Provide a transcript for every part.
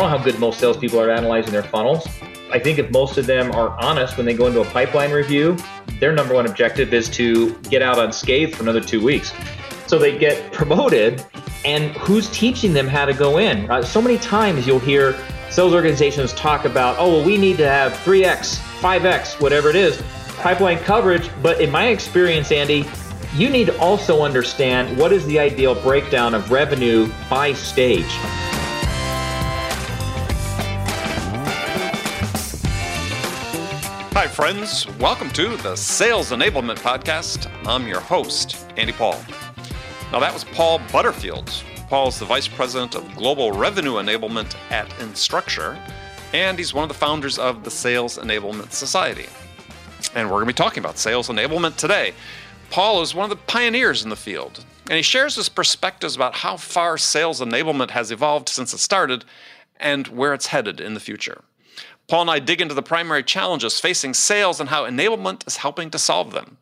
don't know how good most salespeople are analyzing their funnels. I think if most of them are honest when they go into a pipeline review, their number one objective is to get out unscathed for another two weeks. So they get promoted, and who's teaching them how to go in? Uh, so many times you'll hear sales organizations talk about, oh, well, we need to have 3x, 5x, whatever it is, pipeline coverage. But in my experience, Andy, you need to also understand what is the ideal breakdown of revenue by stage. Hi, friends. Welcome to the Sales Enablement Podcast. I'm your host, Andy Paul. Now, that was Paul Butterfield. Paul's the Vice President of Global Revenue Enablement at Instructure, and he's one of the founders of the Sales Enablement Society. And we're going to be talking about sales enablement today. Paul is one of the pioneers in the field, and he shares his perspectives about how far sales enablement has evolved since it started and where it's headed in the future. Paul and I dig into the primary challenges facing sales and how enablement is helping to solve them.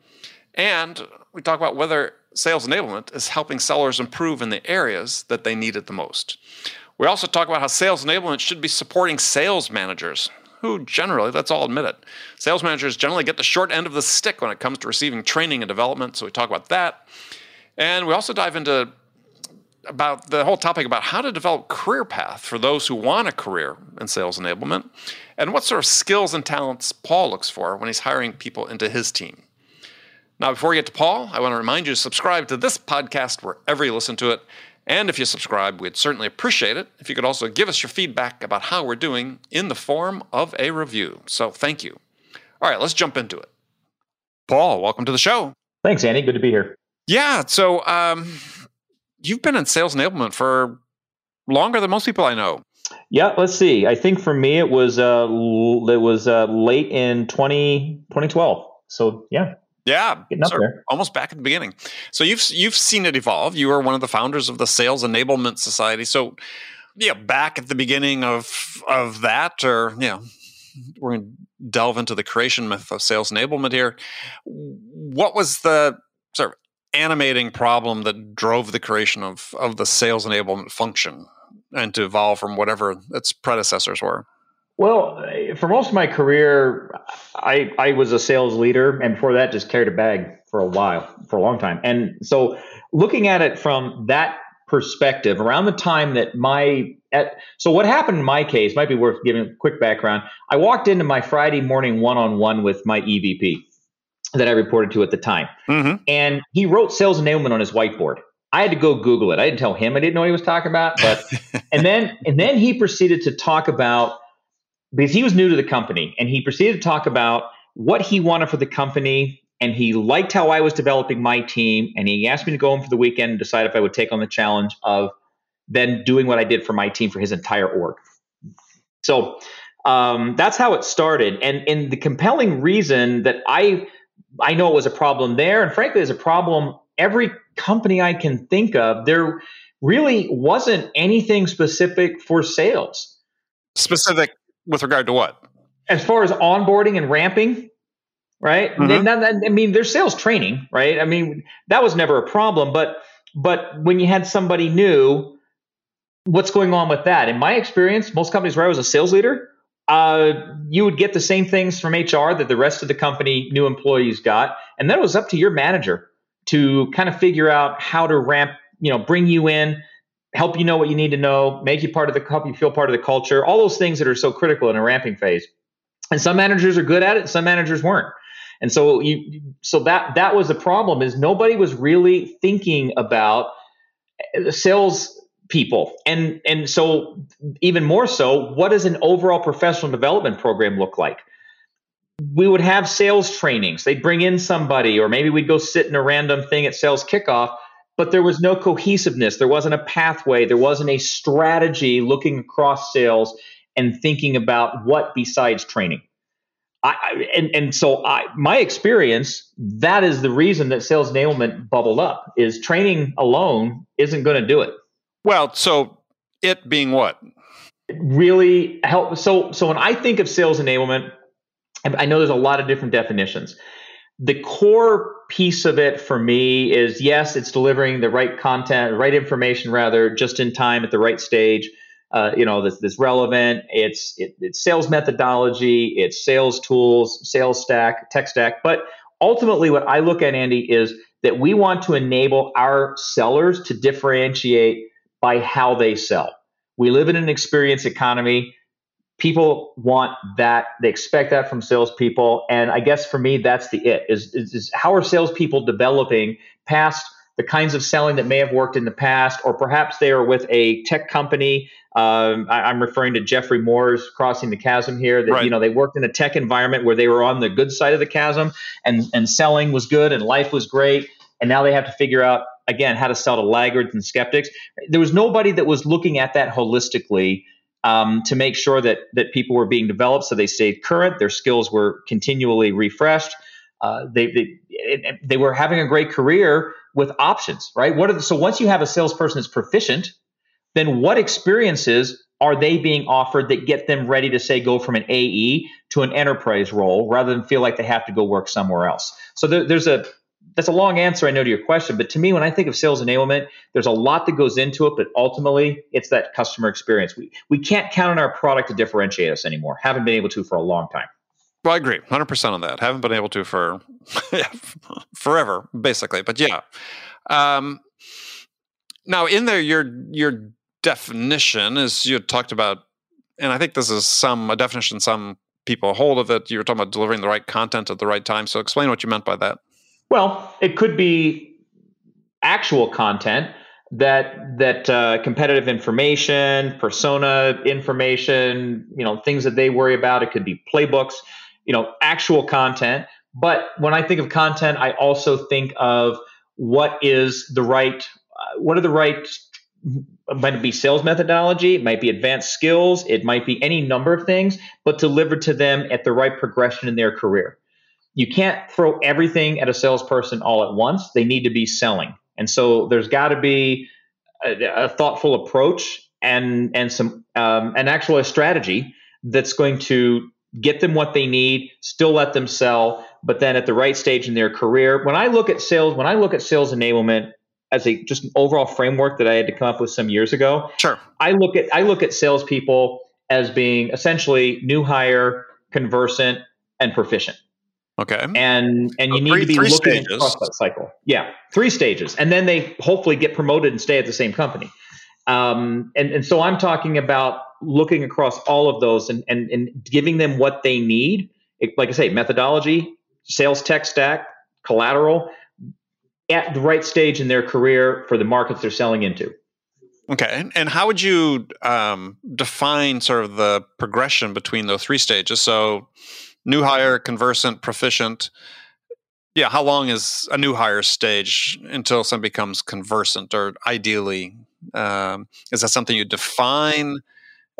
And we talk about whether sales enablement is helping sellers improve in the areas that they need it the most. We also talk about how sales enablement should be supporting sales managers, who generally, let's all admit it, sales managers generally get the short end of the stick when it comes to receiving training and development. So we talk about that. And we also dive into about the whole topic about how to develop career path for those who want a career in sales enablement and what sort of skills and talents Paul looks for when he's hiring people into his team. Now, before we get to Paul, I want to remind you to subscribe to this podcast wherever you listen to it. And if you subscribe, we'd certainly appreciate it if you could also give us your feedback about how we're doing in the form of a review. So thank you. All right, let's jump into it. Paul, welcome to the show. Thanks, Andy. Good to be here. Yeah. So, um, you've been in sales enablement for longer than most people I know. Yeah, let's see. I think for me it was uh it was uh late in 20, 2012. So yeah. Yeah, almost back at the beginning. So you've you've seen it evolve. You were one of the founders of the Sales Enablement Society. So yeah, back at the beginning of of that, or you know, we're going to delve into the creation myth of sales enablement here. What was the sort of animating problem that drove the creation of of the sales enablement function and to evolve from whatever its predecessors were? Well, for most of my career, I I was a sales leader, and before that, just carried a bag for a while, for a long time. And so, looking at it from that perspective, around the time that my at, so what happened in my case might be worth giving a quick background. I walked into my Friday morning one on one with my EVP that I reported to at the time, mm-hmm. and he wrote sales enablement on his whiteboard. I had to go Google it. I didn't tell him I didn't know what he was talking about, but and then and then he proceeded to talk about because he was new to the company and he proceeded to talk about what he wanted for the company and he liked how I was developing my team and he asked me to go home for the weekend and decide if I would take on the challenge of then doing what I did for my team for his entire org. So um, that's how it started. And and the compelling reason that I I know it was a problem there, and frankly, there's a problem every company I can think of, there really wasn't anything specific for sales. Specific with regard to what? As far as onboarding and ramping, right? Mm-hmm. I mean, there's sales training, right? I mean, that was never a problem, but but when you had somebody new, what's going on with that? In my experience, most companies where I was a sales leader, uh, you would get the same things from HR that the rest of the company new employees got, and then it was up to your manager to kind of figure out how to ramp, you know, bring you in, help you know what you need to know, make you part of the help you feel part of the culture, all those things that are so critical in a ramping phase. And some managers are good at it, some managers weren't. And so you so that that was the problem is nobody was really thinking about the sales people. And and so even more so, what does an overall professional development program look like? we would have sales trainings. They'd bring in somebody, or maybe we'd go sit in a random thing at sales kickoff, but there was no cohesiveness. There wasn't a pathway. There wasn't a strategy looking across sales and thinking about what besides training. I, and, and so I, my experience, that is the reason that sales enablement bubbled up is training alone isn't going to do it. Well, so it being what? It really help. So, so when I think of sales enablement, I know there's a lot of different definitions. The core piece of it for me is yes, it's delivering the right content, right information rather, just in time at the right stage uh, you know, that's, that's relevant. It's it, it's sales methodology, it's sales tools, sales stack, tech stack. But ultimately, what I look at, Andy, is that we want to enable our sellers to differentiate by how they sell. We live in an experience economy. People want that. They expect that from salespeople. And I guess for me, that's the it is, is, is how are salespeople developing past the kinds of selling that may have worked in the past, or perhaps they are with a tech company. Um, I, am referring to Geoffrey Moore's Crossing the Chasm here. That right. you know they worked in a tech environment where they were on the good side of the chasm, and and selling was good and life was great, and now they have to figure out again how to sell to laggards and skeptics. There was nobody that was looking at that holistically um, to make sure that that people were being developed so they stayed current, their skills were continually refreshed. Uh, they, they they were having a great career with options, right? What are the, so once you have a salesperson that's proficient, then what experiences are they being offered that get them ready to say go from an AE to an enterprise role rather than feel like they have to go work somewhere else? So there, there's a that's a long answer, I know, to your question. But to me, when I think of sales enablement, there's a lot that goes into it, but ultimately it's that customer experience. We we can't count on our product to differentiate us anymore. Haven't been able to for a long time. Well, I agree, hundred percent on that. Haven't been able to for forever, basically. But yeah. Um, now, in there, your your definition is you talked about, and I think this is some a definition some people hold of it. You were talking about delivering the right content at the right time. So, explain what you meant by that. Well, it could be actual content that that uh, competitive information, persona information, you know, things that they worry about. It could be playbooks, you know, actual content. But when I think of content, I also think of what is the right, uh, what are the right it might be sales methodology, it might be advanced skills, it might be any number of things, but delivered to them at the right progression in their career you can't throw everything at a salesperson all at once. They need to be selling. And so there's got to be a, a, thoughtful approach and and some um, an actual strategy that's going to get them what they need, still let them sell, but then at the right stage in their career. When I look at sales, when I look at sales enablement as a just an overall framework that I had to come up with some years ago, sure. I look at I look at salespeople as being essentially new hire, conversant, and proficient. Okay. And and you need to be looking stages. across that cycle. Yeah, three stages, and then they hopefully get promoted and stay at the same company. Um, and and so I'm talking about looking across all of those and and, and giving them what they need. It, like I say, methodology, sales tech stack, collateral, at the right stage in their career for the markets they're selling into. Okay, and how would you um, define sort of the progression between those three stages? So new hire, conversant, proficient. Yeah, how long is a new hire stage until someone becomes conversant, or ideally, um, is that something you define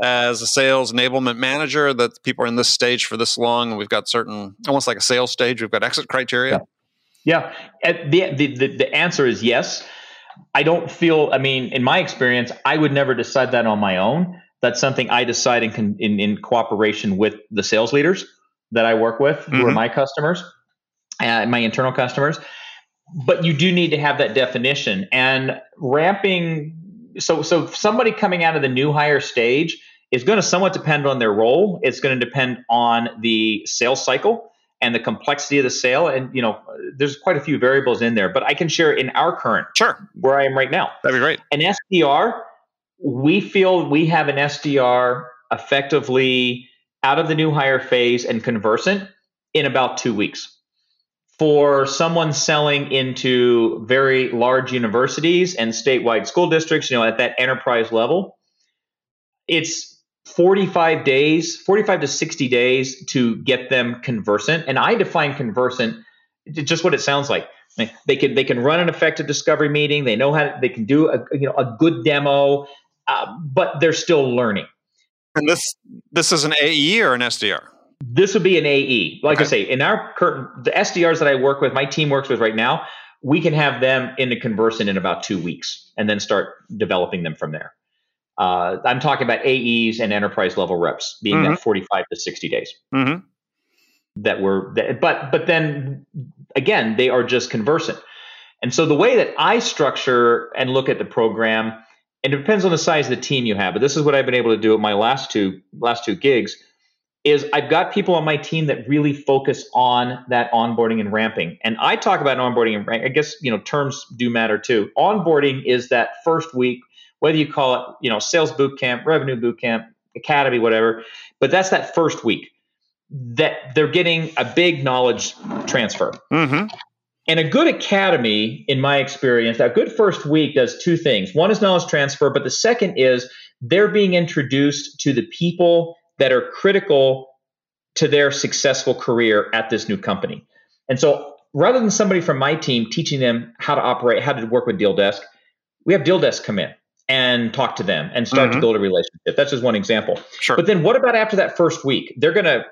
as a sales enablement manager that people are in this stage for this long, and we've got certain, almost like a sales stage, we've got exit criteria? Yeah, yeah. The, the, the, the answer is yes. I don't feel, I mean, in my experience, I would never decide that on my own. That's something I decide in, in, in cooperation with the sales leaders that I work with mm-hmm. who are mm-hmm. my customers and my internal customers. But you do need to have that definition and ramping. So, so somebody coming out of the new hire stage is going to somewhat depend on their role. It's going to depend on the sales cycle and the complexity of the sale. And you know, there's quite a few variables in there. But I can share in our current, sure, where I am right now. That'd be great. An SDR, we feel we have an SDR effectively out of the new hire phase and conversant in about two weeks. For someone selling into very large universities and statewide school districts, you know, at that enterprise level, it's 45 days, 45 to 60 days to get them conversant. And I define conversant just what it sounds like. They can they can run an effective discovery meeting. They know how to, they can do a you know a good demo, uh, but they're still learning. And this this is an AE or an SDR? This would be an AE. Like okay. I say, in our current the SDRs that I work with, my team works with right now, we can have them in a conversant in about two weeks and then start developing them from there. Uh, I'm talking about AEs and enterprise level reps being mm-hmm. that 45 to 60 days. Mm-hmm. That were, that, but but then again, they are just conversant. And so the way that I structure and look at the program and it depends on the size of the team you have, but this is what I've been able to do at my last two last two gigs is I've got people on my team that really focus on that onboarding and ramping. And I talk about onboarding and I guess, you know, terms do matter too. Onboarding is that first week, whether you call it, you know, sales boot camp, revenue boot camp, academy, whatever, but that's that first week that they're getting a big knowledge transfer. Mm-hmm. And a good academy, in my experience, a good first week does two things. One is knowledge transfer, but the second is they're being introduced to the people that are critical to their successful career at this new company. And so rather than somebody from my team teaching them how to operate, how to work with Deal Desk, we have Deal Desk come in and talk to them and start mm-hmm. to build a relationship. That's just one example. Sure. But then what about after that first week? They're going to,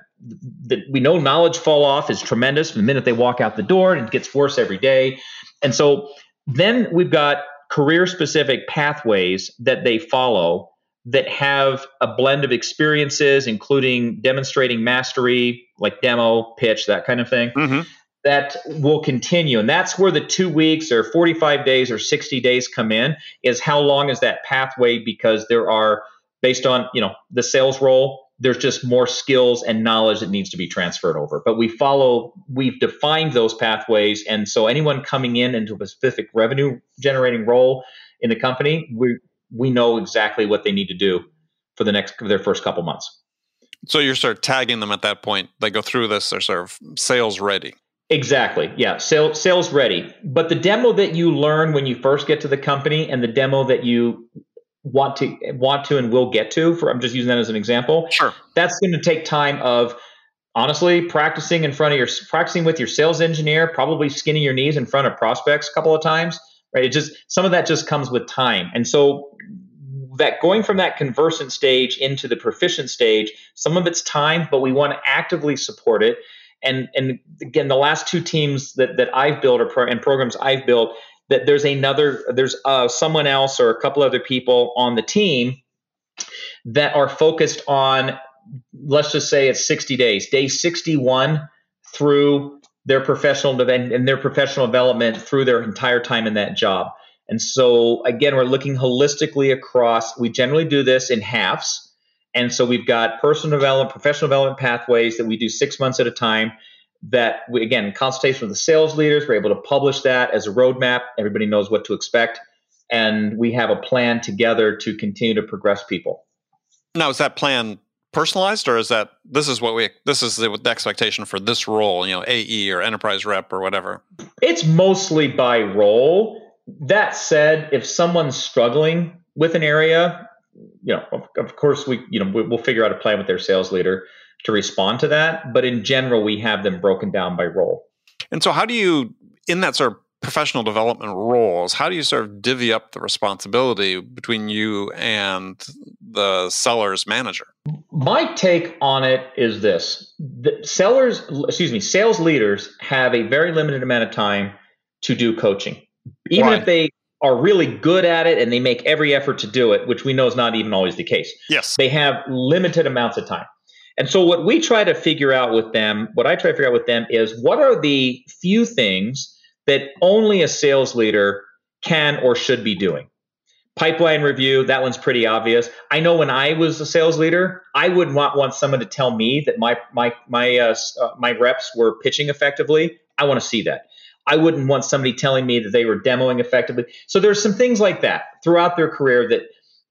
we know knowledge fall off is tremendous the minute they walk out the door and it gets worse every day. And so then we've got career specific pathways that they follow that have a blend of experiences, including demonstrating mastery, like demo, pitch, that kind of thing, mm-hmm. that will continue. And that's where the two weeks or 45 days or 60 days come in, is how long is that pathway? Because there are, based on, you know, the sales role, there's just more skills and knowledge that needs to be transferred over. But we follow, we've defined those pathways. And so anyone coming in into a specific revenue generating role in the company, we we know exactly what they need to do for the next for their first couple months. So you're sort of tagging them at that point. They go through this; they're sort of sales ready. Exactly. Yeah, sales sales ready. But the demo that you learn when you first get to the company, and the demo that you want to want to and will get to, for I'm just using that as an example. Sure. That's going to take time of honestly practicing in front of your practicing with your sales engineer, probably skinning your knees in front of prospects a couple of times right? It just some of that just comes with time, and so that going from that conversant stage into the proficient stage, some of it's time, but we want to actively support it. And and again, the last two teams that that I've built or pro, and programs I've built, that there's another there's uh, someone else or a couple other people on the team that are focused on let's just say it's 60 days day 61 through their professional development and their professional development through their entire time in that job. And so again, we're looking holistically across. We generally do this in halves. And so we've got personal development, professional development pathways that we do six months at a time. That we again, consultation with the sales leaders, we're able to publish that as a roadmap. Everybody knows what to expect. And we have a plan together to continue to progress people. Now, is that plan personalized or is that this is what we this is the, the, expectation for this role you know ae or enterprise rep or whatever it's mostly by role that said if someone's struggling with an area you know of, of course we you know we'll figure out a plan with their sales leader to respond to that but in general we have them broken down by role and so how do you in that sort of professional development roles, how do you sort of divvy up the responsibility between you and the seller's manager? My take on it is this the sellers, excuse me, sales leaders have a very limited amount of time to do coaching. Even if they are really good at it and they make every effort to do it, which we know is not even always the case. Yes. They have limited amounts of time. And so what we try to figure out with them, what I try to figure out with them is what are the few things that only a sales leader can or should be doing. Pipeline review, that one's pretty obvious. I know when I was a sales leader, I would not want someone to tell me that my my my uh, uh, my reps were pitching effectively. I want to see that. I wouldn't want somebody telling me that they were demoing effectively. So there's some things like that throughout their career that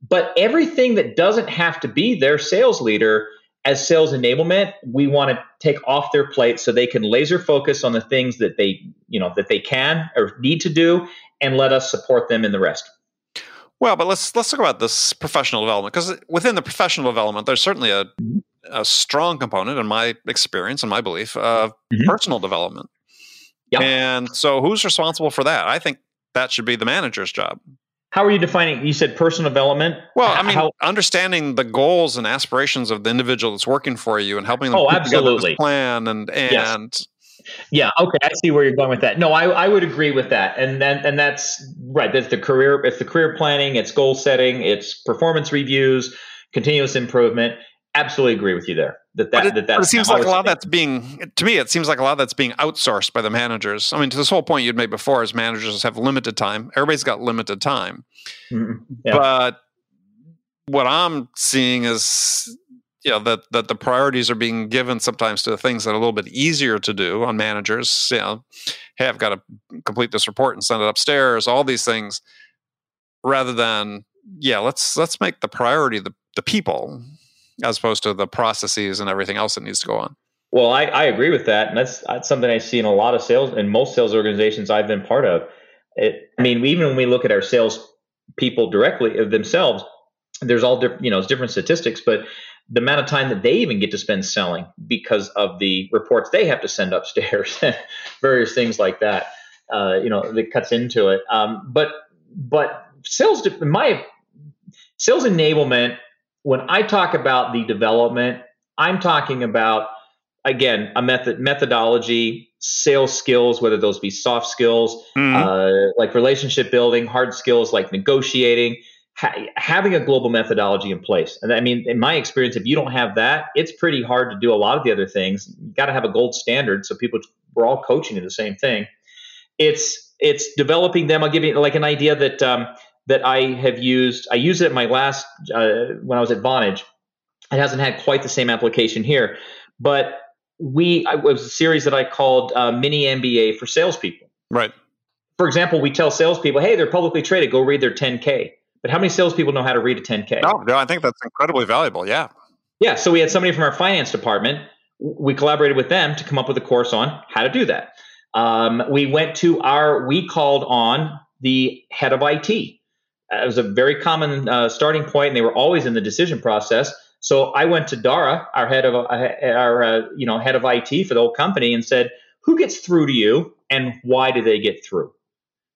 but everything that doesn't have to be their sales leader as sales enablement, we want to take off their plate so they can laser focus on the things that they, you know, that they can or need to do and let us support them in the rest. Well, but let's let's talk about this professional development because within the professional development, there's certainly a, mm-hmm. a strong component, in my experience and my belief, of mm-hmm. personal development. Yep. And so, who's responsible for that? I think that should be the manager's job. How are you defining? You said personal development. Well, I mean, How, understanding the goals and aspirations of the individual that's working for you and helping them oh, absolutely. plan and and. Yes. Yeah. Okay. I see where you're going with that. No, I, I would agree with that, and then and that's right. That's the career. It's the career planning. It's goal setting. It's performance reviews, continuous improvement. Absolutely agree with you there. That that, it, that, that it seems like a lot of that's being to me it seems like a lot of that's being outsourced by the managers i mean to this whole point you'd made before is managers have limited time everybody's got limited time mm-hmm. yeah. but what i'm seeing is you know that that the priorities are being given sometimes to the things that are a little bit easier to do on managers you know hey i've got to complete this report and send it upstairs all these things rather than yeah let's let's make the priority the, the people as opposed to the processes and everything else that needs to go on. Well, I, I agree with that, and that's, that's something I see in a lot of sales and most sales organizations I've been part of. It, I mean, even when we look at our sales people directly themselves, there's all different, you know, it's different statistics, but the amount of time that they even get to spend selling because of the reports they have to send upstairs, and various things like that, uh, you know, that cuts into it. Um, but but sales, my sales enablement when I talk about the development, I'm talking about again a method methodology, sales skills, whether those be soft skills mm-hmm. uh, like relationship building, hard skills like negotiating. Ha- having a global methodology in place. And I mean, in my experience, if you don't have that, it's pretty hard to do a lot of the other things. You got to have a gold standard so people we're all coaching to the same thing. It's it's developing them. I'll give you like an idea that um, that I have used. I used it at my last uh, when I was at Vonage. It hasn't had quite the same application here, but we it was a series that I called uh, Mini MBA for salespeople. Right. For example, we tell salespeople, "Hey, they're publicly traded. Go read their 10K." But how many salespeople know how to read a 10K? No, no, I think that's incredibly valuable. Yeah. Yeah. So we had somebody from our finance department. We collaborated with them to come up with a course on how to do that. Um, we went to our, we called on the head of IT it was a very common uh, starting point, and they were always in the decision process. So I went to Dara, our head of uh, our uh, you know head of IT for the whole company, and said, "Who gets through to you, and why do they get through?"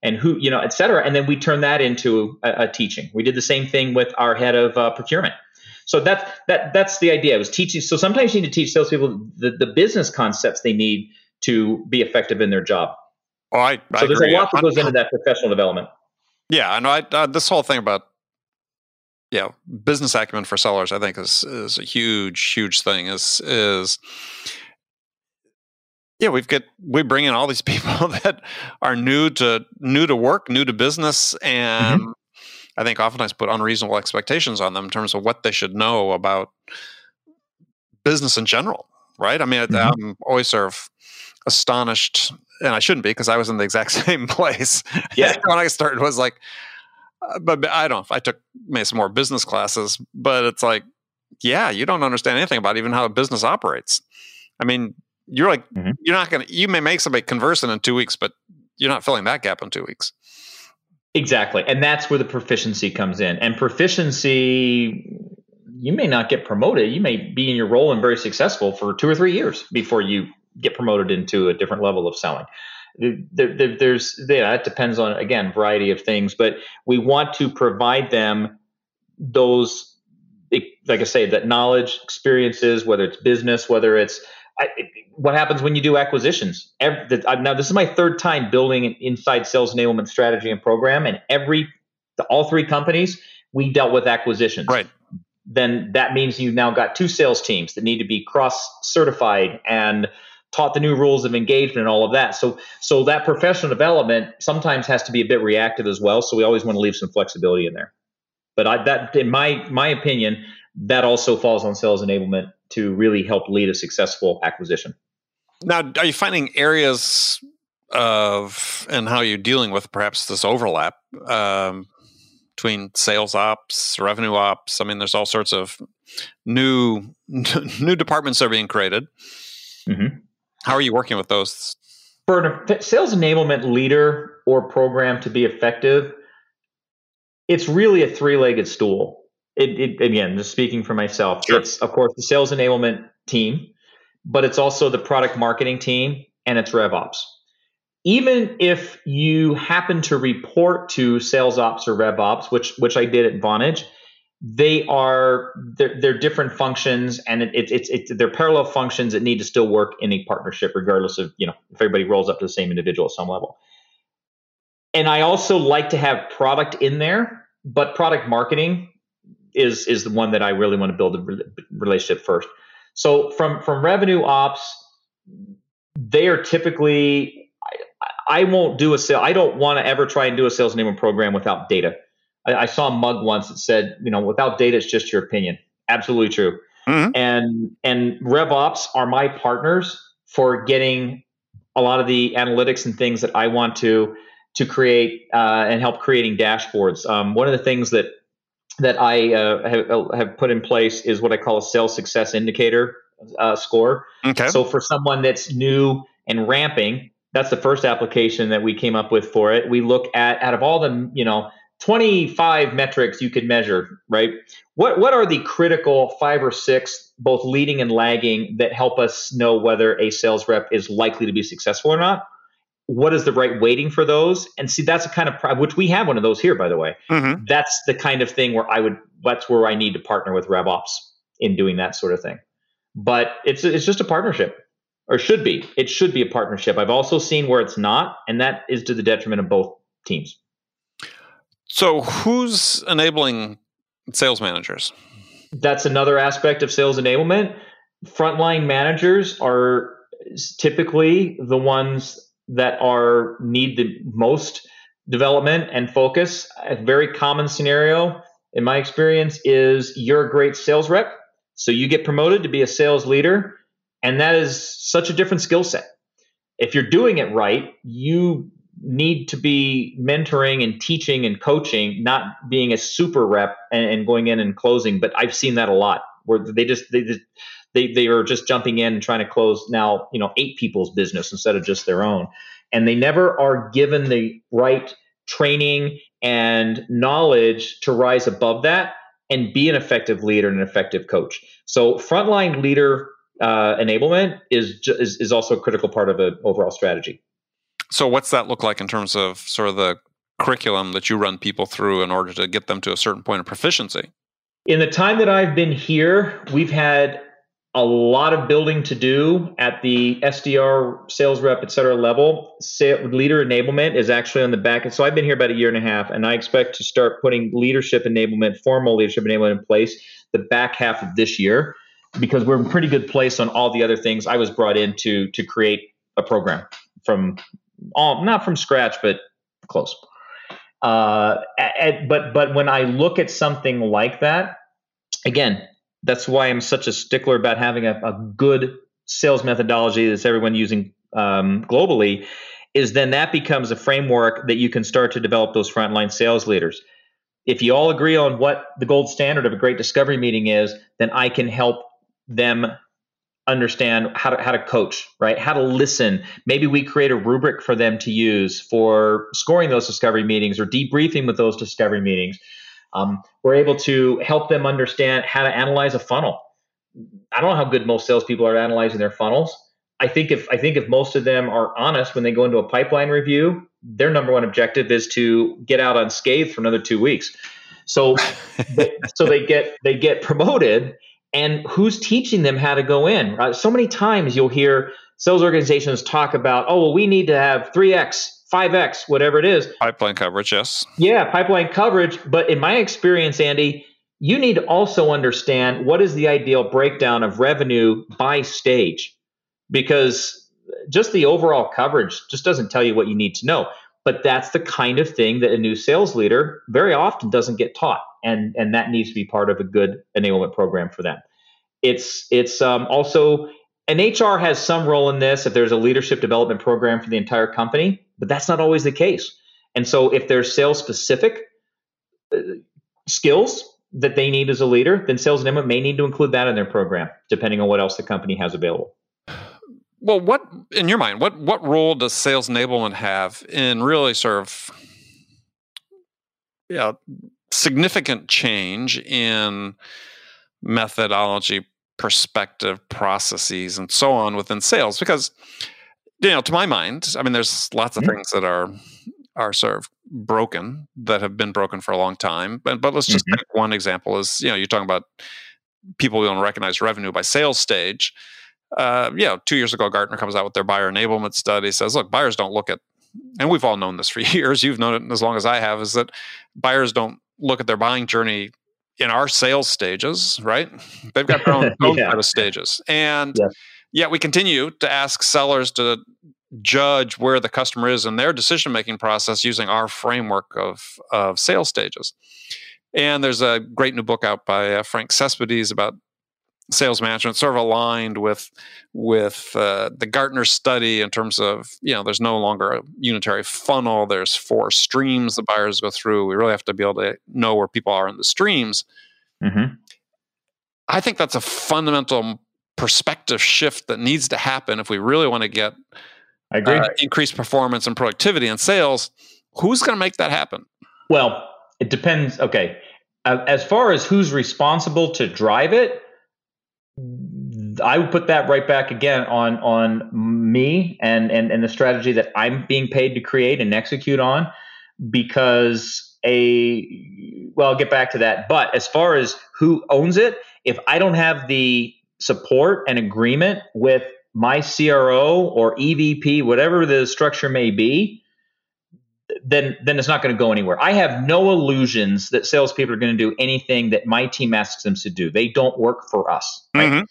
And who you know, et cetera. And then we turned that into a, a teaching. We did the same thing with our head of uh, procurement. So that's that that's the idea. It was teaching. So sometimes you need to teach salespeople the, the business concepts they need to be effective in their job. Oh, I, I so there's agree. a lot that goes into that professional development. Yeah, I know. I, uh, this whole thing about yeah business acumen for sellers, I think is is a huge huge thing. Is is yeah, we've got we bring in all these people that are new to new to work, new to business, and mm-hmm. I think oftentimes put unreasonable expectations on them in terms of what they should know about business in general. Right? I mean, mm-hmm. I'm always sort of astonished and I shouldn't be because I was in the exact same place. Yeah. when I started was like, uh, but I don't I took maybe some more business classes, but it's like, yeah, you don't understand anything about even how a business operates. I mean, you're like, mm-hmm. you're not going to, you may make somebody conversant in two weeks, but you're not filling that gap in two weeks. Exactly. And that's where the proficiency comes in. And proficiency, you may not get promoted. You may be in your role and very successful for two or three years before you get promoted into a different level of selling. There, there, there's yeah, it depends on again variety of things, but we want to provide them those, like I say, that knowledge, experiences, whether it's business, whether it's I, what happens when you do acquisitions. Every, now, this is my third time building an inside sales enablement strategy and program, and every the, all three companies we dealt with acquisitions. Right then that means you've now got two sales teams that need to be cross certified and taught the new rules of engagement and all of that. So so that professional development sometimes has to be a bit reactive as well. So we always want to leave some flexibility in there. But I, that, in my my opinion, that also falls on sales enablement to really help lead a successful acquisition. Now, are you finding areas of and how you're dealing with perhaps this overlap um, between sales ops, revenue ops? I mean, there's all sorts of new new departments are being created. Mm-hmm. How are you working with those? For a sales enablement leader or program to be effective, it's really a three legged stool. It, it, again, just speaking for myself, sure. it's of course the sales enablement team, but it's also the product marketing team and it's RevOps. Even if you happen to report to sales ops or RevOps, which which I did at Vonage, they are they're, they're different functions and it, it, it's it's they're parallel functions that need to still work in a partnership regardless of you know if everybody rolls up to the same individual at some level and i also like to have product in there but product marketing is is the one that i really want to build a relationship first So from from revenue ops, they are typically. I, I won't do a sale. I don't want to ever try and do a sales enablement program without data. I, saw a mug once that said, you know, without data, it's just your opinion. Absolutely true. Mm-hmm. And and RevOps are my partners for getting a lot of the analytics and things that I want to to create uh, and help creating dashboards. Um, one of the things that that I uh, have, uh, have, put in place is what I call a sales success indicator uh, score. Okay. So for someone that's new and ramping, that's the first application that we came up with for it. We look at out of all the you know 25 metrics you could measure, right? What what are the critical five or six, both leading and lagging, that help us know whether a sales rep is likely to be successful or not? What is the right weighting for those? And see, that's a kind of which we have one of those here, by the way. Mm-hmm. That's the kind of thing where I would. That's where I need to partner with RevOps in doing that sort of thing. But it's it's just a partnership, or should be. It should be a partnership. I've also seen where it's not, and that is to the detriment of both teams. So, who's enabling sales managers? That's another aspect of sales enablement. Frontline managers are typically the ones that are need the most development and focus. A very common scenario in my experience is you're a great sales rep, so you get promoted to be a sales leader, and that is such a different skill set. If you're doing it right, you need to be mentoring and teaching and coaching, not being a super rep and, and, going in and closing. But I've seen that a lot where they just they they they are just jumping in and trying to close now you know eight people's business instead of just their own, and they never are given the right training and knowledge to rise above that and be an effective leader and an effective coach. So frontline leader uh, enablement is, is is also a critical part of an overall strategy. So, what's that look like in terms of sort of the curriculum that you run people through in order to get them to a certain point of proficiency? In the time that I've been here, we've had a lot of building to do at the SDR, sales rep, et cetera level. leader enablement is actually on the back. And so I've been here about a year and a half, and I expect to start putting leadership enablement, formal leadership enablement in place the back half of this year because we're in a pretty good place on all the other things I was brought in to, to create a program from all not from scratch, but close. Uh, at, but but when I look at something like that, again, that's why I'm such a stickler about having a, a good sales methodology that's everyone using um, globally. Is then that becomes a framework that you can start to develop those frontline sales leaders. If you all agree on what the gold standard of a great discovery meeting is, then I can help them understand how to how to coach, right? How to listen. Maybe we create a rubric for them to use for scoring those discovery meetings or debriefing with those discovery meetings. Um, we're able to help them understand how to analyze a funnel. I don't know how good most salespeople are at analyzing their funnels. I think if I think if most of them are honest when they go into a pipeline review, their number one objective is to get out unscathed for another two weeks. So, they, so they get they get promoted and who's teaching them how to go in. Right? So many times you'll hear sales organizations talk about, oh, well, we need to have 3x, 5x, whatever it is. Pipeline coverage, yes. Yeah, pipeline coverage. But in my experience, Andy, you need to also understand what is the ideal breakdown of revenue by stage because just the overall coverage just doesn't tell you what you need to know. But that's the kind of thing that a new sales leader very often doesn't get taught and and that needs to be part of a good enablement program for them. It's it's um, also and HR has some role in this if there's a leadership development program for the entire company, but that's not always the case. And so if there's sales specific uh, skills that they need as a leader, then sales enablement may need to include that in their program, depending on what else the company has available. Well, what in your mind, what what role does sales enablement have in really sort of yeah, significant change in methodology, perspective, processes, and so on within sales. Because, you know, to my mind, I mean, there's lots of mm-hmm. things that are are sort of broken that have been broken for a long time. But but let's just mm-hmm. take one example is you know you're talking about people who don't recognize revenue by sales stage. Uh, yeah, two years ago, Gartner comes out with their buyer enablement study. Says, look, buyers don't look at, and we've all known this for years. You've known it as long as I have. Is that buyers don't look at their buying journey in our sales stages, right? They've got their own, own yeah. set of stages. And yeah. yet we continue to ask sellers to judge where the customer is in their decision making process using our framework of, of sales stages. And there's a great new book out by uh, Frank Cespedes about sales management, sort of aligned with with uh, the Gartner study in terms of you know there's no longer a unitary funnel. There's four streams the buyers go through. We really have to be able to know where people are in the streams. Mm-hmm. I think that's a fundamental perspective shift that needs to happen if we really want to get I agree. Uh, increased performance and productivity in sales. Who's going to make that happen? Well, it depends. Okay. Uh, as far as who's responsible to drive it, I would put that right back again on on me and and and the strategy that I'm being paid to create and execute on because a well I'll get back to that but as far as who owns it if I don't have the support and agreement with my CRO or EVP whatever the structure may be then then it's not going to go anywhere. I have no illusions that salespeople are going to do anything that my team asks them to do. They don't work for us. Mm-hmm.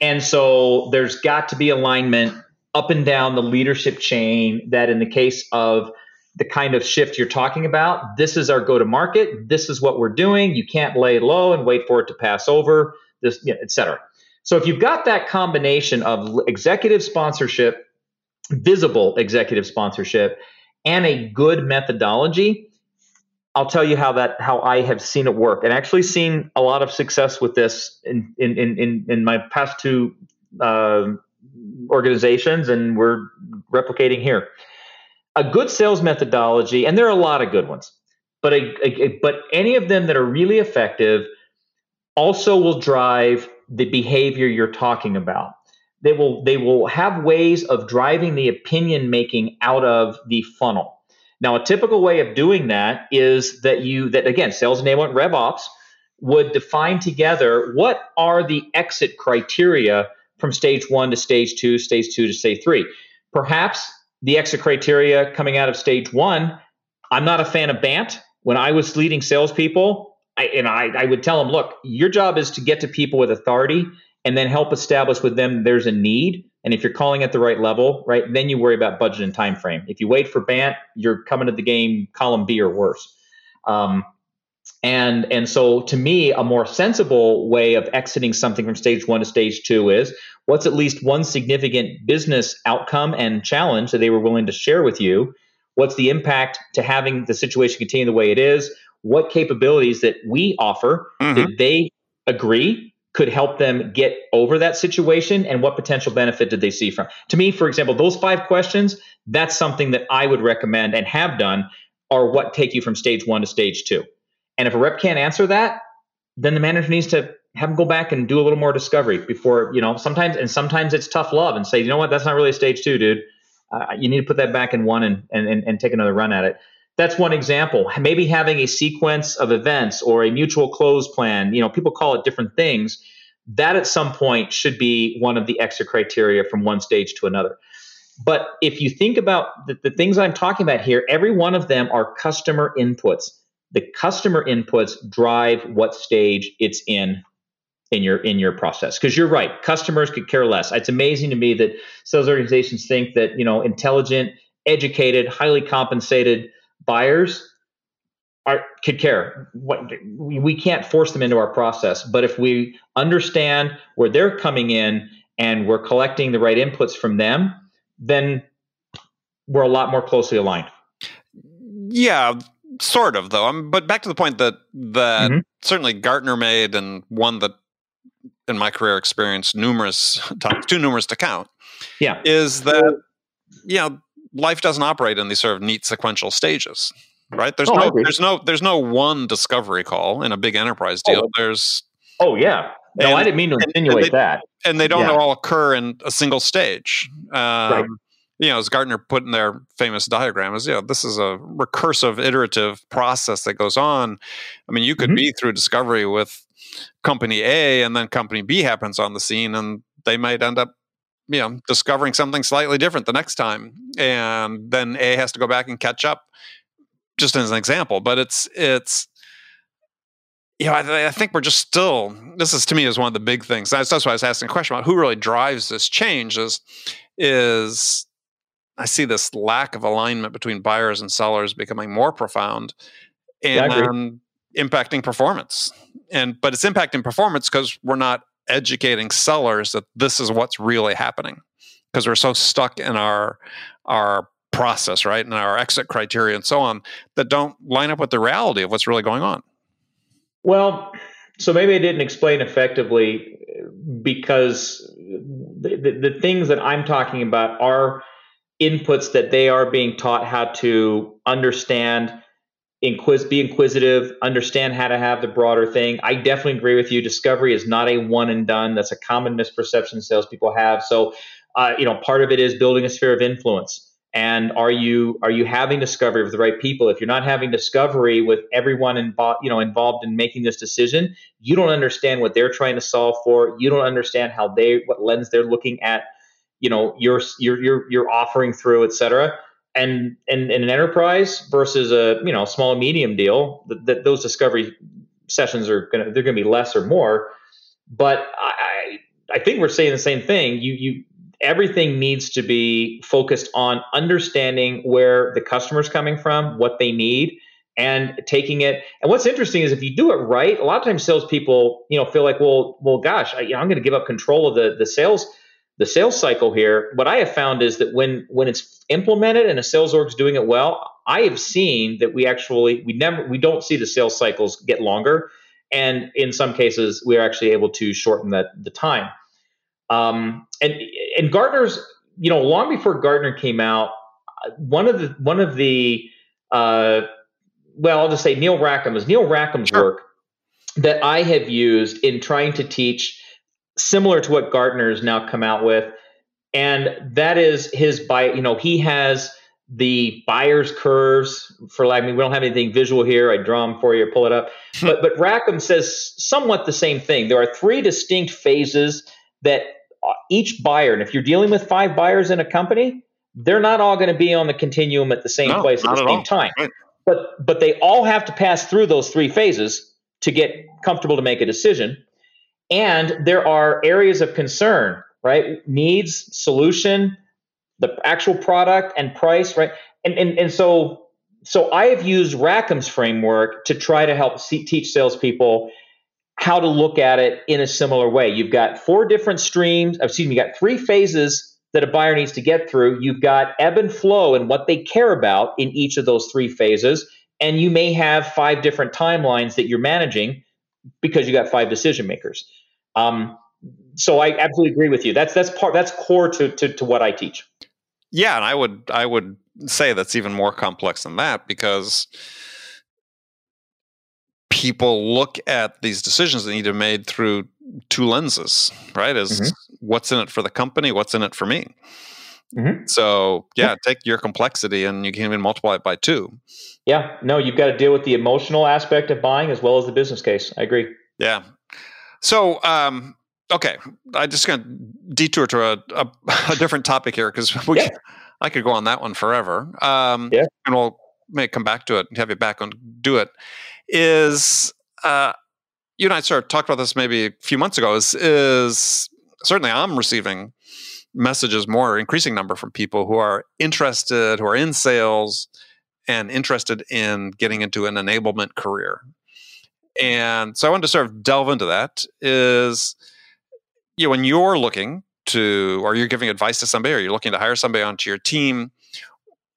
And so there's got to be alignment up and down the leadership chain that in the case of the kind of shift you're talking about, this is our go to market. This is what we're doing. You can't lay low and wait for it to pass over, this, you know, et cetera. So if you've got that combination of executive sponsorship, visible executive sponsorship, and a good methodology, I'll tell you how that how I have seen it work, and actually seen a lot of success with this in in in in, my past two uh, organizations, and we're replicating here. A good sales methodology, and there are a lot of good ones, but a, a, but any of them that are really effective also will drive the behavior you're talking about they will they will have ways of driving the opinion making out of the funnel. Now, a typical way of doing that is that you that again, sales enablement RevOps would define together what are the exit criteria from stage one to stage two, stage two to stage three. Perhaps the exit criteria coming out of stage one. I'm not a fan of BANT. When I was leading salespeople, I, and I, I would tell them, look, your job is to get to people with authority and then help establish with them there's a need and if you're calling at the right level right then you worry about budget and time frame. If you wait for bant you're coming to the game column b or worse. Um, and and so to me a more sensible way of exiting something from stage one to stage two is what's at least one significant business outcome and challenge that they were willing to share with you? What's the impact to having the situation continue the way it is? What capabilities that we offer mm-hmm. did they agree could help them get over that situation and what potential benefit did they see from. To me for example those five questions that's something that i would recommend and have done are what take you from stage one to stage two. And if a rep can't answer that then the manager needs to have them go back and do a little more discovery before you know sometimes and sometimes it's tough love and say you know what? That's not really stage two dude. Uh, you need to put that back in one and, and, and take another run at it that's one example. Maybe having a sequence of events or a mutual close plan, you know, people call it different things. That at some point should be one of the extra criteria from one stage to another. But if you think about the, the things I'm talking about here, every one of them are customer inputs. The customer inputs drive what stage it's in in your in your process because you're right customers could care less it's amazing to me that sales organizations think that you know intelligent educated highly compensated buyers are could care. What we can't force them into our process, but if we understand where they're coming in and we're collecting the right inputs from them, then we're a lot more closely aligned. Yeah, sort of though. Um, but back to the point that that mm-hmm. certainly Gartner made, and one that in my career experienced numerous times, too numerous to count. Yeah, is that you know life doesn't operate in these sort of neat sequential stages, right? There's oh, no there's no there's no one discovery call in a big enterprise deal. Oh. There's oh yeah. No, and, I didn't mean to insinuate and they, that. And they don't yeah. all occur in a single stage. Um, right. You know, as Gartner put in their famous diagram, is you know, this is a recursive, iterative process that goes on. I mean, you could mm-hmm. be through discovery with company A, and then company B happens on the scene, and they might end up you know discovering something slightly different the next time and then a has to go back and catch up just as an example but it's it's you know, I, I, think we're just still. This is to me is one of the big things. That's, that's why I was asking a question about who really drives this change. Is is I see this lack of alignment between buyers and sellers becoming more profound, and yeah, um, impacting performance. And but it's impacting performance because we're not educating sellers that this is what's really happening because we're so stuck in our our process, right, and our exit criteria and so on that don't line up with the reality of what's really going on. Well, so maybe I didn't explain effectively because the, the, the, things that I'm talking about are inputs that they are being taught how to understand, inquis- be inquisitive, understand how to have the broader thing. I definitely agree with you. Discovery is not a one and done. That's a common misperception salespeople have. So, uh, you know, part of it is building a sphere of influence and are you are you having discovery with the right people if you're not having discovery with everyone involved you know involved in making this decision you don't understand what they're trying to solve for you don't understand how they what lens they're looking at you know your your your, your offering through et cetera and in an enterprise versus a you know small medium deal that those discovery sessions are gonna they're gonna be less or more but i i think we're saying the same thing you you everything needs to be focused on understanding where the customer's coming from, what they need, and taking it. And what's interesting is if you do it right, a lot of times salespeople, you know, feel like, well, well, gosh, I, am going to give up control of the the sales the sales cycle here. What I have found is that when when it's implemented and a sales org is doing it well, I have seen that we actually we never we don't see the sales cycles get longer, and in some cases we are actually able to shorten that the time. Um, and and Gartner's, you know, long before Gartner came out, one of the one of the uh, well, I'll just say Neil Rackham is Neil Rackham's sure. work that I have used in trying to teach similar to what Gartner has now come out with, and that is his buy. You know, he has the buyer's curves for like I mean, we don't have anything visual here. I draw them for you, or pull it up. but but Rackham says somewhat the same thing. There are three distinct phases that uh, each buyer, and if you're dealing with five buyers in a company, they're not all going to be on the continuum at the same no, place at the same time. Right. But but they all have to pass through those three phases to get comfortable to make a decision. And there are areas of concern, right? Needs, solution, the actual product and price, right? And and and so so I have used Rackham's framework to try to help see, teach salespeople how to look at it in a similar way. You've got four different streams, uh, excuse me, you got three phases that a buyer needs to get through. You've got ebb and flow and what they care about in each of those three phases. And you may have five different timelines that you're managing because you got five decision makers. Um, so I absolutely agree with you. That's that's part that's core to, to to what I teach. Yeah, and I would I would say that's even more complex than that because people look at these decisions that need to be made through two lenses, right? Is mm-hmm. what's in it for the company, what's in it for me. Mm-hmm. So yeah, yeah, take your complexity and you can even multiply it by two. Yeah, no, you've got to deal with the emotional aspect of buying as well as the business case. I agree. Yeah. So um, okay, I just gonna detour to a, a, a different topic here because we yeah. I could go on that one forever. Um, yeah, and we'll may come back to it and have you back on do it is uh, you and I sort of talked about this maybe a few months ago. Is is certainly I'm receiving messages more increasing number from people who are interested, who are in sales, and interested in getting into an enablement career. And so I wanted to sort of delve into that. Is you know, when you're looking to, or you're giving advice to somebody, or you're looking to hire somebody onto your team,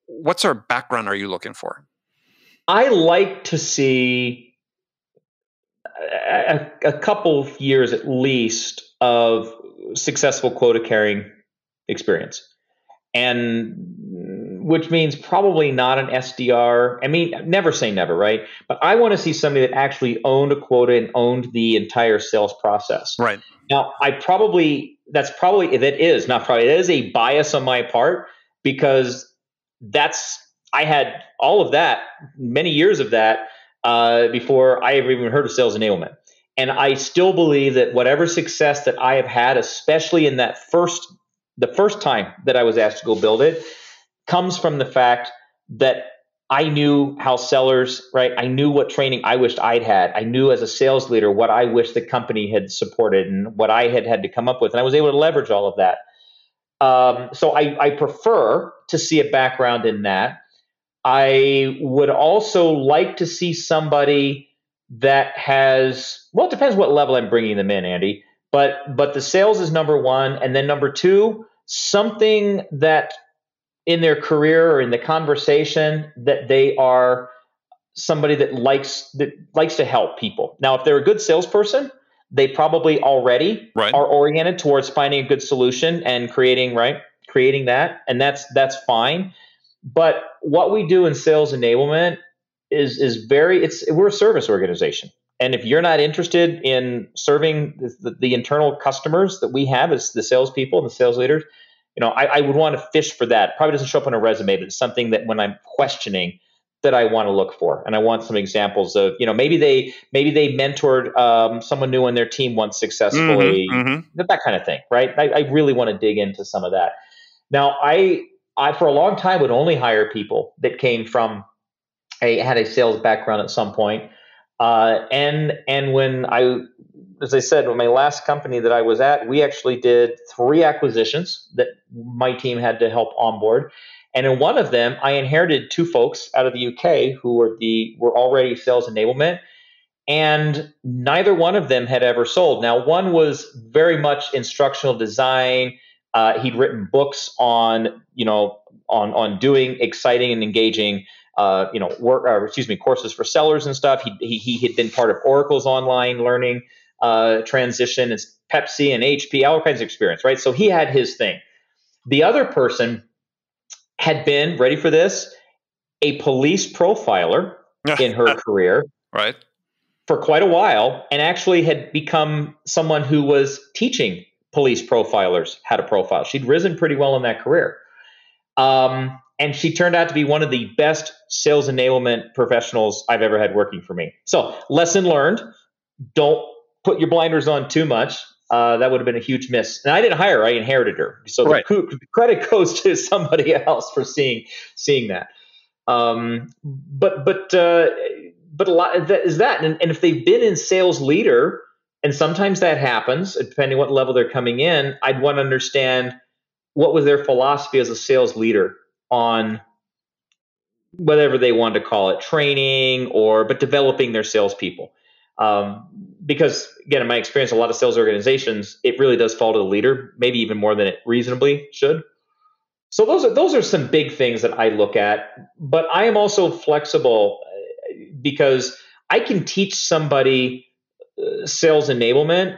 what sort of background are you looking for? I like to see a, a couple of years at least of successful quota carrying experience. And which means probably not an SDR. I mean, never say never, right? But I want to see somebody that actually owned a quota and owned the entire sales process. Right. Now, I probably, that's probably, that is not probably, that is a bias on my part because that's I had all of that, many years of that, uh, before I ever even heard of sales enablement. And I still believe that whatever success that I have had, especially in that first, the first time that I was asked to go build it, comes from the fact that I knew how sellers, right? I knew what training I wished I'd had. I knew as a sales leader what I wished the company had supported and what I had had to come up with. And I was able to leverage all of that. Um, so I, I prefer to see a background in that. I would also like to see somebody that has, well, it depends what level I'm bringing them in, Andy. But but the sales is number one, and then number two, something that in their career or in the conversation that they are somebody that likes that likes to help people. Now, if they're a good salesperson, they probably already right. are oriented towards finding a good solution and creating right creating that, and that's that's fine. But what we do in sales enablement is is very it's we're a service organization. And if you're not interested in serving the, the, internal customers that we have as the salespeople and the sales leaders, you know, I, I, would want to fish for that. Probably doesn't show up on a resume, but it's something that when I'm questioning, that I want to look for. And I want some examples of, you know, maybe they maybe they mentored um, someone new on their team once successfully, mm-hmm, mm-hmm. that kind of thing, right? I, I really want to dig into some of that. Now, I I for a long time would only hire people that came from a had a sales background at some point. Uh, and and when I, as I said, my last company that I was at, we actually did three acquisitions that my team had to help onboard. And in one of them, I inherited two folks out of the UK who were the were already sales enablement, and neither one of them had ever sold. Now, one was very much instructional design. Uh, he'd written books on you know on on doing exciting and engaging uh, you know, work, uh, excuse me, courses for sellers and stuff. He, he, he had been part of Oracle's online learning uh, transition. It's Pepsi and HP, all kinds of experience, right? So he had his thing. The other person had been ready for this, a police profiler in her career, right, for quite a while, and actually had become someone who was teaching police profilers how to profile. She'd risen pretty well in that career. Um, and she turned out to be one of the best sales enablement professionals I've ever had working for me. So, lesson learned: don't put your blinders on too much. Uh, that would have been a huge miss. And I didn't hire her; I inherited her. So right. the credit goes to somebody else for seeing seeing that. Um, but but uh, but a lot that is that. And, and if they've been in sales leader, and sometimes that happens, depending what level they're coming in, I'd want to understand what was their philosophy as a sales leader on whatever they want to call it, training or but developing their salespeople. Um, because again, in my experience, a lot of sales organizations, it really does fall to the leader, maybe even more than it reasonably should. So those are those are some big things that I look at. But I am also flexible uh, because I can teach somebody uh, sales enablement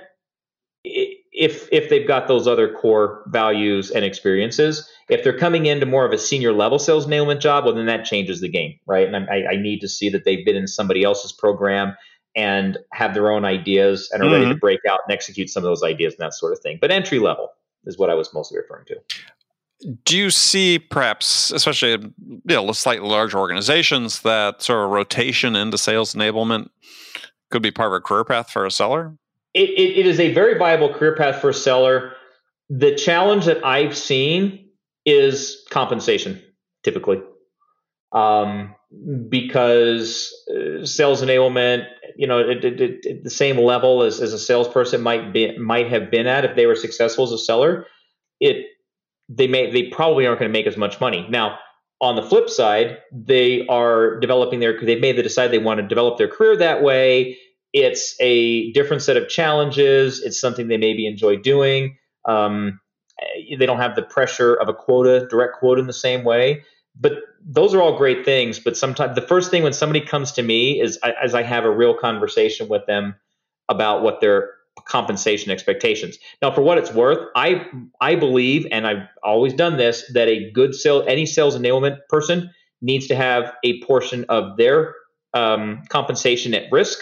if if they've got those other core values and experiences. If they're coming into more of a senior level sales enablement job, well, then that changes the game, right? And I, I need to see that they've been in somebody else's program and have their own ideas and are mm-hmm. ready to mm-hmm. break out and execute some of those ideas and that sort of thing. But entry level is what I was mostly referring to. Do you see perhaps, especially in you know, slightly larger organizations, that sort of rotation into sales enablement could be part of a career path for a seller? It, it, it is a very viable career path for a seller. The challenge that I've seen is compensation, typically, um, because uh, sales enablement, you know, at the same level as, as a salesperson might be might have been at if they were successful as a seller, it they may they probably aren't going to make as much money now on the flip side, they are developing their they've made the decide they want to develop their career that way. It's a different set of challenges. It's something they maybe enjoy doing. Um, they don't have the pressure of a quota, direct quota in the same way. But those are all great things. But sometimes the first thing when somebody comes to me is as I have a real conversation with them about what their compensation expectations. Now, for what it's worth, I I believe, and I've always done this, that a good sale, any sales enablement person needs to have a portion of their um, compensation at risk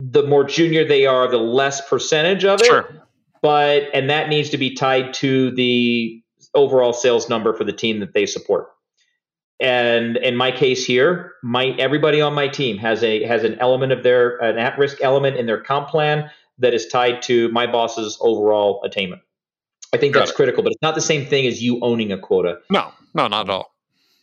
the more junior they are, the less percentage of it. Sure. But and that needs to be tied to the overall sales number for the team that they support. And in my case here, my everybody on my team has a has an element of their an at risk element in their comp plan that is tied to my boss's overall attainment. I think that's critical, but it's not the same thing as you owning a quota. No, no, not at all.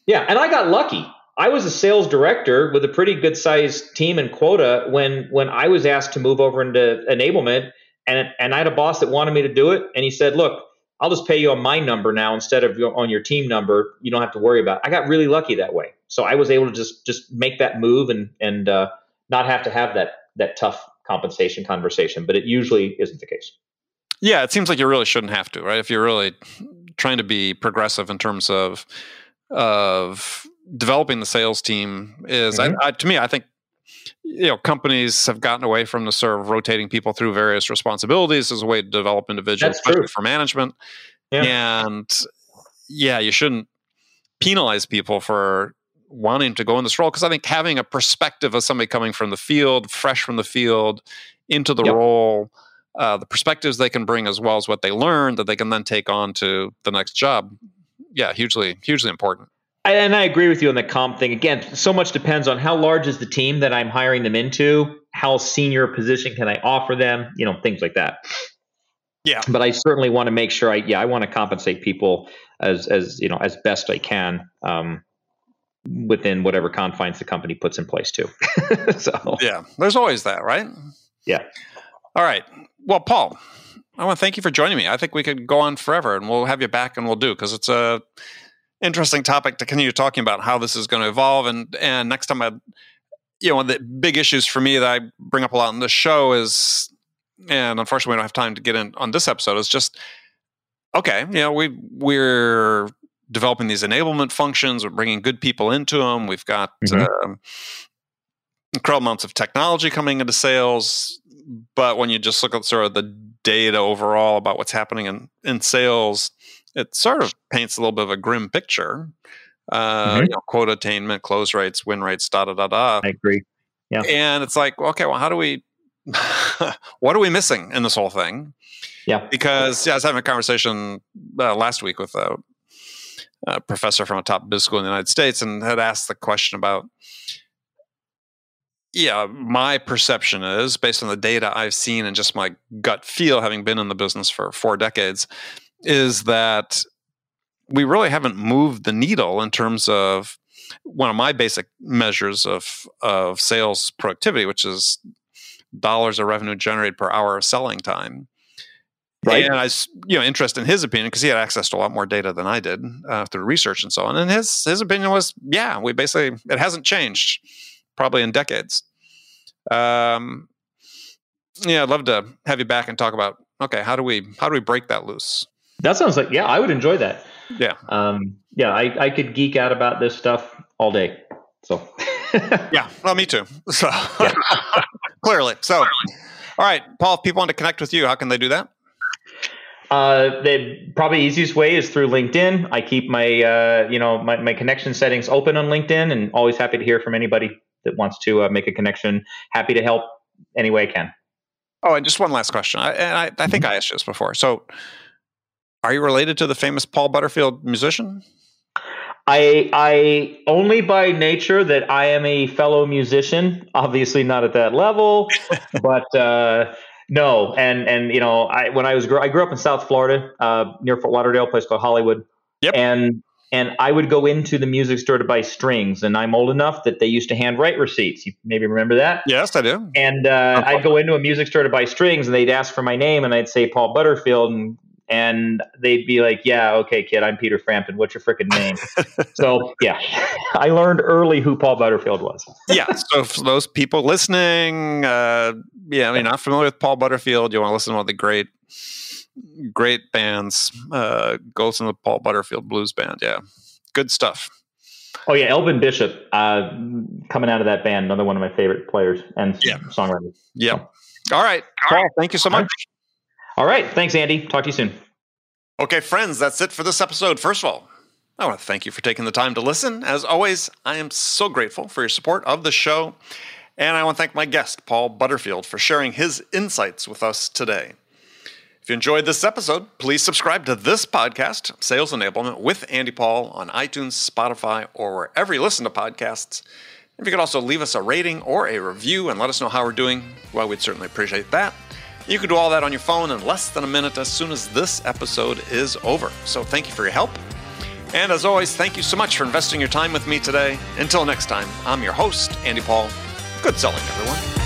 Yeah, and I got lucky. I was a sales director with a pretty good sized team and quota when when I was asked to move over into enablement, and and I had a boss that wanted me to do it, and he said, "Look, I'll just pay you on my number now instead of your, on your team number. You don't have to worry about." It. I got really lucky that way, so I was able to just just make that move and and uh, not have to have that that tough compensation conversation. But it usually isn't the case. Yeah, it seems like you really shouldn't have to, right? If you're really trying to be progressive in terms of of developing the sales team, is mm-hmm. I, I, to me, I think you know companies have gotten away from the sort of rotating people through various responsibilities as a way to develop individuals, especially for management. Yeah. And yeah, you shouldn't penalize people for wanting to go in this role because I think having a perspective of somebody coming from the field, fresh from the field, into the yep. role, uh, the perspectives they can bring as well as what they learn that they can then take on to the next job. Yeah, hugely, hugely important. And I agree with you on the comp thing. Again, so much depends on how large is the team that I'm hiring them into, how senior position can I offer them, you know, things like that. Yeah. But I certainly want to make sure I yeah, I want to compensate people as as you know, as best I can. Um, within whatever confines the company puts in place too. so Yeah. There's always that, right? Yeah. All right. Well, Paul, I want to thank you for joining me. I think we could go on forever and we'll have you back and we'll do because it's a interesting topic to continue talking about how this is going to evolve. And and next time I, you know, one of the big issues for me that I bring up a lot in the show is, and unfortunately we don't have time to get in on this episode, is just okay. You know, we we're developing these enablement functions. We're bringing good people into them. We've got mm-hmm. uh, incredible amounts of technology coming into sales. But when you just look at sort of the data overall about what's happening in, in sales, it sort of paints a little bit of a grim picture. Uh, mm-hmm. you know, quote attainment, close rates, win rates, da da da da. I agree. Yeah. And it's like, okay, well, how do we? what are we missing in this whole thing? Yeah. Because yeah, I was having a conversation uh, last week with a, a, professor from a top business school in the United States, and had asked the question about. Yeah, my perception is based on the data I've seen and just my gut feel, having been in the business for four decades, is that we really haven't moved the needle in terms of one of my basic measures of of sales productivity, which is dollars of revenue generated per hour of selling time. Right. And I was, you know, interested in his opinion because he had access to a lot more data than I did uh, through research and so on. And his his opinion was, yeah, we basically it hasn't changed probably in decades. Um, yeah, I'd love to have you back and talk about okay, how do we how do we break that loose? That sounds like yeah, I would enjoy that. Yeah. Um, yeah, I, I could geek out about this stuff all day. So yeah, well, me too. So clearly, so all right, Paul. If people want to connect with you, how can they do that? Uh, the probably easiest way is through LinkedIn. I keep my uh, you know my, my connection settings open on LinkedIn, and always happy to hear from anybody that wants to uh, make a connection. Happy to help any way I can. Oh, and just one last question. I, and I, I think mm-hmm. I asked you this before. So, are you related to the famous Paul Butterfield musician? I I only by nature that I am a fellow musician. Obviously not at that level, but uh, no. And and you know, I when I was I grew up in South Florida, uh, near Fort Lauderdale, place called Hollywood. Yep. And and I would go into the music store to buy strings. And I'm old enough that they used to handwrite receipts. You maybe remember that? Yes, I do. And uh, I'd go into a music store to buy strings, and they'd ask for my name, and I'd say Paul Butterfield, and and they'd be like, "Yeah, okay, kid, I'm Peter Frampton. What's your freaking name?" so yeah, I learned early who Paul Butterfield was. yeah. So for those people listening, uh, yeah, I mean, not familiar with Paul Butterfield, you want to listen to one of the great, great bands. Uh, go listen to the Paul Butterfield Blues Band. Yeah, good stuff. Oh yeah, Elvin Bishop, uh, coming out of that band, another one of my favorite players and yeah. songwriters. Yeah. All right, Paul. Thank you so much. All right. Thanks, Andy. Talk to you soon. Okay, friends, that's it for this episode. First of all, I want to thank you for taking the time to listen. As always, I am so grateful for your support of the show. And I want to thank my guest, Paul Butterfield, for sharing his insights with us today. If you enjoyed this episode, please subscribe to this podcast, Sales Enablement with Andy Paul, on iTunes, Spotify, or wherever you listen to podcasts. If you could also leave us a rating or a review and let us know how we're doing, well, we'd certainly appreciate that. You can do all that on your phone in less than a minute as soon as this episode is over. So thank you for your help. And as always, thank you so much for investing your time with me today. Until next time, I'm your host, Andy Paul. Good selling, everyone.